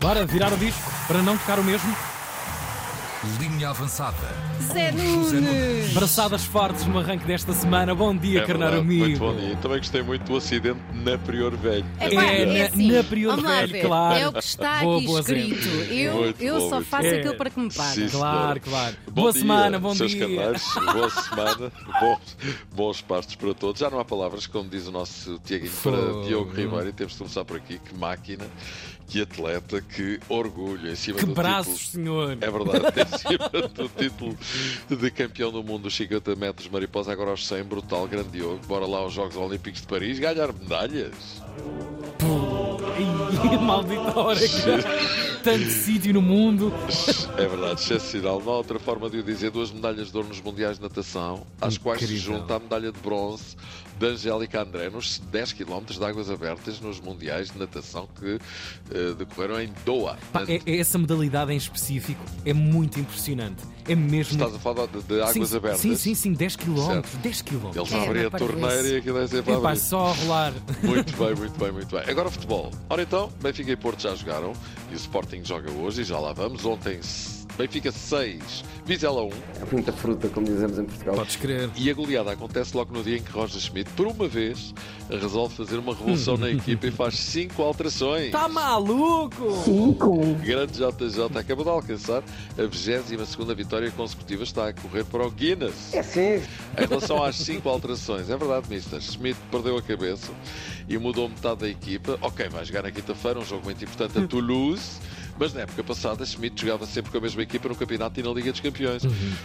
Bora virar o disco para não tocar o mesmo. Linha avançada. Zé Nunes! Braçadas fortes no arranque desta semana. Bom dia, É amigo. Muito bom dia. Também gostei muito do acidente na Prior Velho. Epá, É, na- assim, na Prior vamos Velho, claro. É o que está Boa, aqui boa escrito. Eu, Muito eu bom, só faço bom. aquilo para que me paga. Sim, Claro, claro. Bom Boa dia, semana, bom seus dia. canais. Boa semana. Bons, bons pastos para todos. Já não há palavras, como diz o nosso Tiaguinho, para. Diogo Ribeiro. E temos de começar por aqui. Que máquina, que atleta, que orgulho em cima Que do braços, título. senhor. É verdade, em cima do título de campeão do mundo dos 50 metros mariposa, agora aos 100, brutal, grande Diogo. Bora lá aos Jogos Olímpicos de Paris ganhar medalhas. Maldita hora que tanto sítio no mundo. É verdade, excepcional. Não há outra forma de o dizer. Duas medalhas de ouro nos Mundiais de Natação, às quais se Incrível. junta a medalha de bronze da Angélica André nos 10 km de águas abertas nos Mundiais de Natação que eh, decorreram em Doha. Pá, é- é essa modalidade em específico é muito impressionante. É mesmo. Estás a falar de, de águas sim, abertas? Sim, sim, sim, 10 km. Certo. 10 km. Eles É, abrem a torneira e aquilo é sempre abrir. só a rolar. Muito bem, muito bem, muito bem. Agora futebol. Ora então, Benfica e Porto já jogaram e o Sporting joga hoje e já lá vamos. Ontem Benfica 6, Vizela 1 É muita fruta, como dizemos em Portugal. Podes crer. e a goleada acontece logo no dia em que Roger Schmidt, por uma vez, resolve fazer uma revolução na equipa e faz 5 alterações. Tá maluco? Grande JJ acabou de alcançar a 22 vitória consecutiva, está a correr para o Guinness. É sim. Em relação às cinco alterações, é verdade, Mister. Schmidt perdeu a cabeça e mudou metade da equipa. Ok, vai jogar na quinta-feira, um jogo muito importante a Toulouse. Mas na época passada, Schmidt jogava sempre com a mesma equipa no campeonato e na Liga dos Campeões.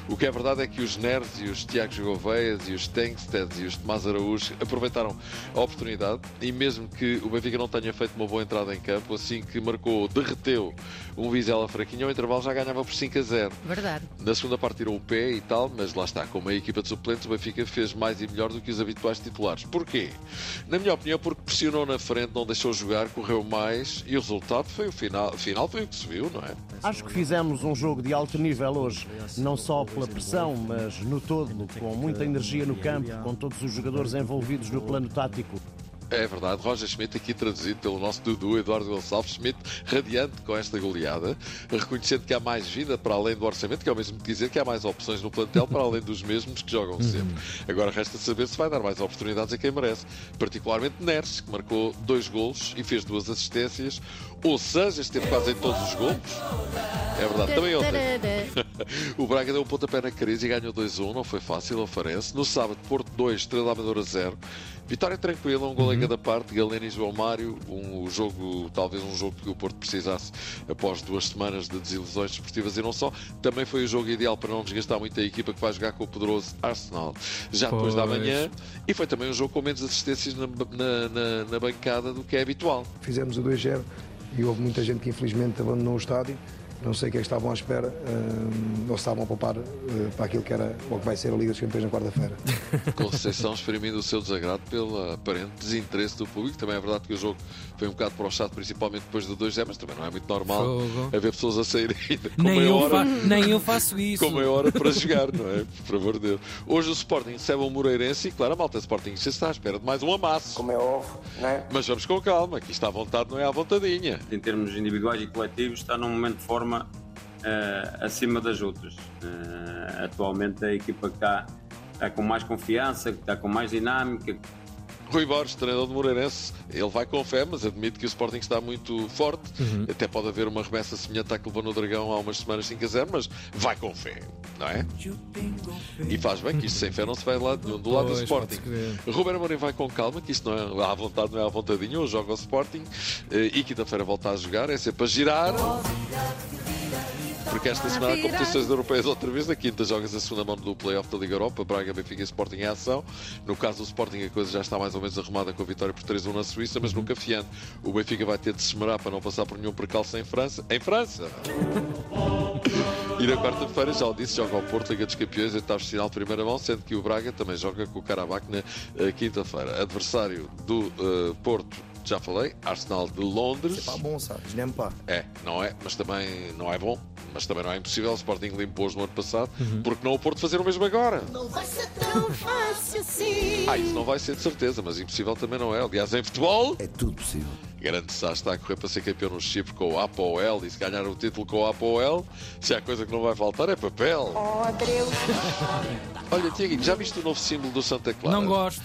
O que é verdade é que os Neres e os Tiago Gouveias e os Tanksteads e os Tomás Araújo aproveitaram a oportunidade e mesmo que o Benfica não tenha feito uma boa entrada em campo, assim que marcou, derreteu um Vizela fraquinho, ao intervalo já ganhava por 5 a 0. Verdade. Na segunda parte tirou o pé e tal, mas lá está, como a equipa de suplentes, o Benfica fez mais e melhor do que os habituais titulares. Porquê? Na minha opinião, porque pressionou na frente, não deixou jogar, correu mais e o resultado foi o final. Final foi que se viu, não é? Acho que fizemos um jogo de alto nível hoje, não só pela pressão, mas no todo, com muita energia no campo, com todos os jogadores envolvidos no plano tático. É verdade, Roger Schmidt, aqui traduzido pelo nosso Dudu Eduardo Gonçalves Schmidt, radiante com esta goleada, reconhecendo que há mais vida para além do orçamento, que é o mesmo que dizer que há mais opções no plantel para além dos mesmos que jogam sempre. Agora resta saber se vai dar mais oportunidades a quem merece, particularmente Neres, que marcou dois golos e fez duas assistências, ou seja, esteve quase em todos os golos. É verdade, também ontem. O Braga deu um pontapé na crise e ganhou 2-1, não foi fácil ao Farense. No sábado, Porto 2, Estrela Amadora 0. Vitória tranquila, um gol em cada parte, Galeno e João Mário. Um jogo, talvez um jogo que o Porto precisasse após duas semanas de desilusões desportivas e não só. Também foi o jogo ideal para não desgastar muito a equipa que vai jogar com o poderoso Arsenal já depois da Pois. manhã. E foi também um jogo com menos assistências na, na- na- na bancada do que é habitual. Fizemos o 2-0 e houve muita gente que infelizmente abandonou o estádio. Não sei o que é que estavam à espera, hum, ou se estavam a poupar eh, para aquilo que era ou que vai ser a Liga dos Campeões na quarta-feira. Conceição exprimindo o seu desagrado pelo aparente desinteresse do público. Também é verdade que o jogo foi um bocado para o chato, principalmente depois do 2 0 mas também não é muito normal Fogo. haver pessoas a saírem com Nem meia hora. nem eu faço isso. Com meia hora para jogar, não é? Por favor de Deus. Hoje o Sporting recebe o Moreirense e, claro, a malta Sporting já está à espera de mais um amasso. Como é óbvio, não é? Mas vamos com calma, que isto à vontade não é à vontadinha. em termos individuais e coletivos, está num momento de forma eh, acima das outras. Eh, atualmente a equipa que está, está com mais confiança, que está com mais dinâmica, Rui Borges, treinador do Moreirense, ele vai com fé, mas admite que o Sporting está muito forte. Até pode haver uma remessa semelhante à que levou no Dragão há umas semanas 5 a 0, mas vai com fé, não é? E faz bem que isto sem fé não se vai de lado nenhum, do lado do Sporting. Ruben Amorim vai com calma, que isto não é à vontade, não é à vontadinha, hoje joga ao Sporting eh, e quinta-feira volta a jogar, é sempre a girar. Porque esta semana há competições europeias outra vez. Na quinta jogas a segunda mão do Playoff da Liga Europa. Braga, Benfica e Sporting em ação. No caso do Sporting, a coisa já está mais ou menos arrumada com a vitória por 3-1 na Suíça, mas nunca fiando. O Benfica vai ter de se esmerar para não passar por nenhum percalço em França. Em França! E na quarta-feira, já o disse, joga ao Porto, Liga dos Campeões, oitavos de final de primeira mão, sendo que o Braga também joga com o Karabakh na eh, quinta-feira. Adversário do eh, Porto, já falei, Arsenal de Londres. Pas bon ça, je n'aime pas. É, não é, mas também não é bom, mas também não é impossível. O Sporting limpou no ano passado, porque não o Porto fazer o mesmo agora? Não vai ser tão fácil assim. Ah, isso não vai ser de certeza, mas impossível também não é. Aliás, em futebol, É tudo possível. Grande Sá está a correr para ser campeão no Chipre com o Apoel e se ganhar o título com o Apoel, se há coisa que não vai faltar é papel. Oh, Deus. Olha, Tiaguinho, já viste o novo símbolo do Santa Clara? Não gosto.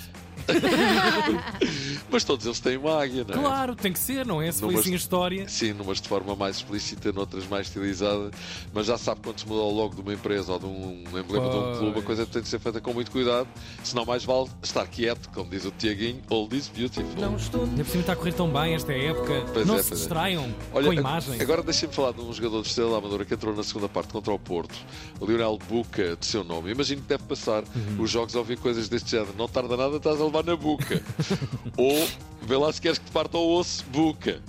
Mas todos eles têm uma águia, não é? Claro, tem que ser, não é? Se foi Numas- assim a história. Sim, numas de forma mais explícita, noutras mais estilizada. Mas já sabe quando se muda o logo de uma empresa ou de um emblema de um Pois. clube, a coisa tem de ser feita com muito cuidado. Senão mais vale estar quieto, como diz o Tiaguinho, old is beautiful. Ainda por cima está a correr tão bem esta época. Pois não é, se pois é. distraiam Olha, com ag- imagens. Agora deixem-me falar de um jogador de Estrela da Amadora que entrou na segunda parte contra o Porto, o Lionel Buca, de seu nome. Imagino que deve passar Uhum. os jogos a ouvir coisas deste género. Não tarda nada, estás a levar na buca. Ou vê lá se queres que te parta o osso, buca.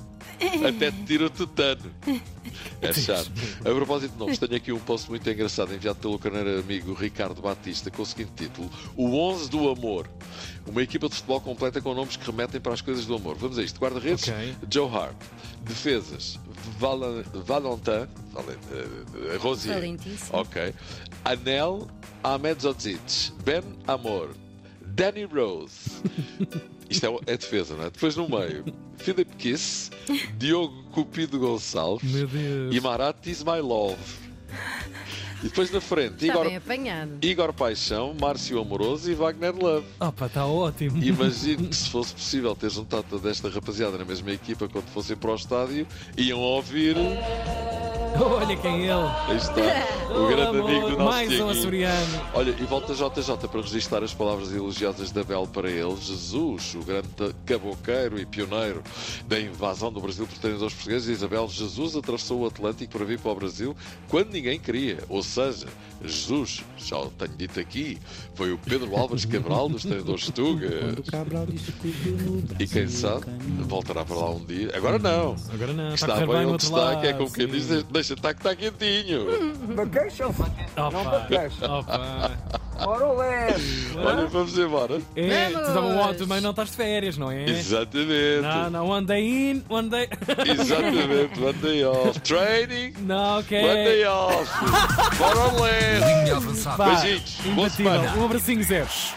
Até te tira o tutano. É chato. A propósito de nomes, tenho aqui um post muito engraçado enviado pelo carneiro amigo Ricardo Batista com o seguinte título: O 11 do Amor. Uma equipa de futebol completa com nomes que remetem para as coisas do amor. Vamos a isto: guarda-redes, Ok. Joe Hart. Defesas, Val Valentin, Valen- eh, Rosier. Valentíssimo. Ok. Anel Ahmed Zodzic. Ben Amor. Danny Rose. Isto é, é defesa, não é? Depois no meio, Philip Kiss, Diogo Cupido Gonçalves Meu Deus. e Marat Ismailov. E depois na frente, Igor. Igor Paixão, Márcio Amoroso e Wagner Love. Opa, está ótimo. Imagino que se fosse possível ter juntado toda esta rapaziada na mesma equipa quando fossem para o estádio, iam ouvir. Olha quem é ele. Aí está, o Oh, grande amor, amigo do nosso Mais um açoriano. Olha, e volta JJ para registrar as palavras elogiosas da Bel para ele. Jesus, o grande caboqueiro e pioneiro da invasão do Brasil por treinadores portugueses. Isabel, Jesus atravessou o Atlântico para vir para o Brasil quando ninguém queria. Ou seja, Jesus, já o tenho dito aqui, foi o Pedro Álvares Cabral dos treinadores Tuga. E quem sabe, voltará para lá um dia. Agora não. Agora não, está Está bem onde está, que é como quem sim. diz, deixa estar que está quentinho. Opa, opa. Olha, vamos embora. É, tu Vamos! tava- também não estás de férias, não é? Exatamente. Não, não, one day in, one day. Exatamente, one day off. Training, não, ok. one day off. Vá, Beijinhos, boa semana. Um abracinho, Zeros.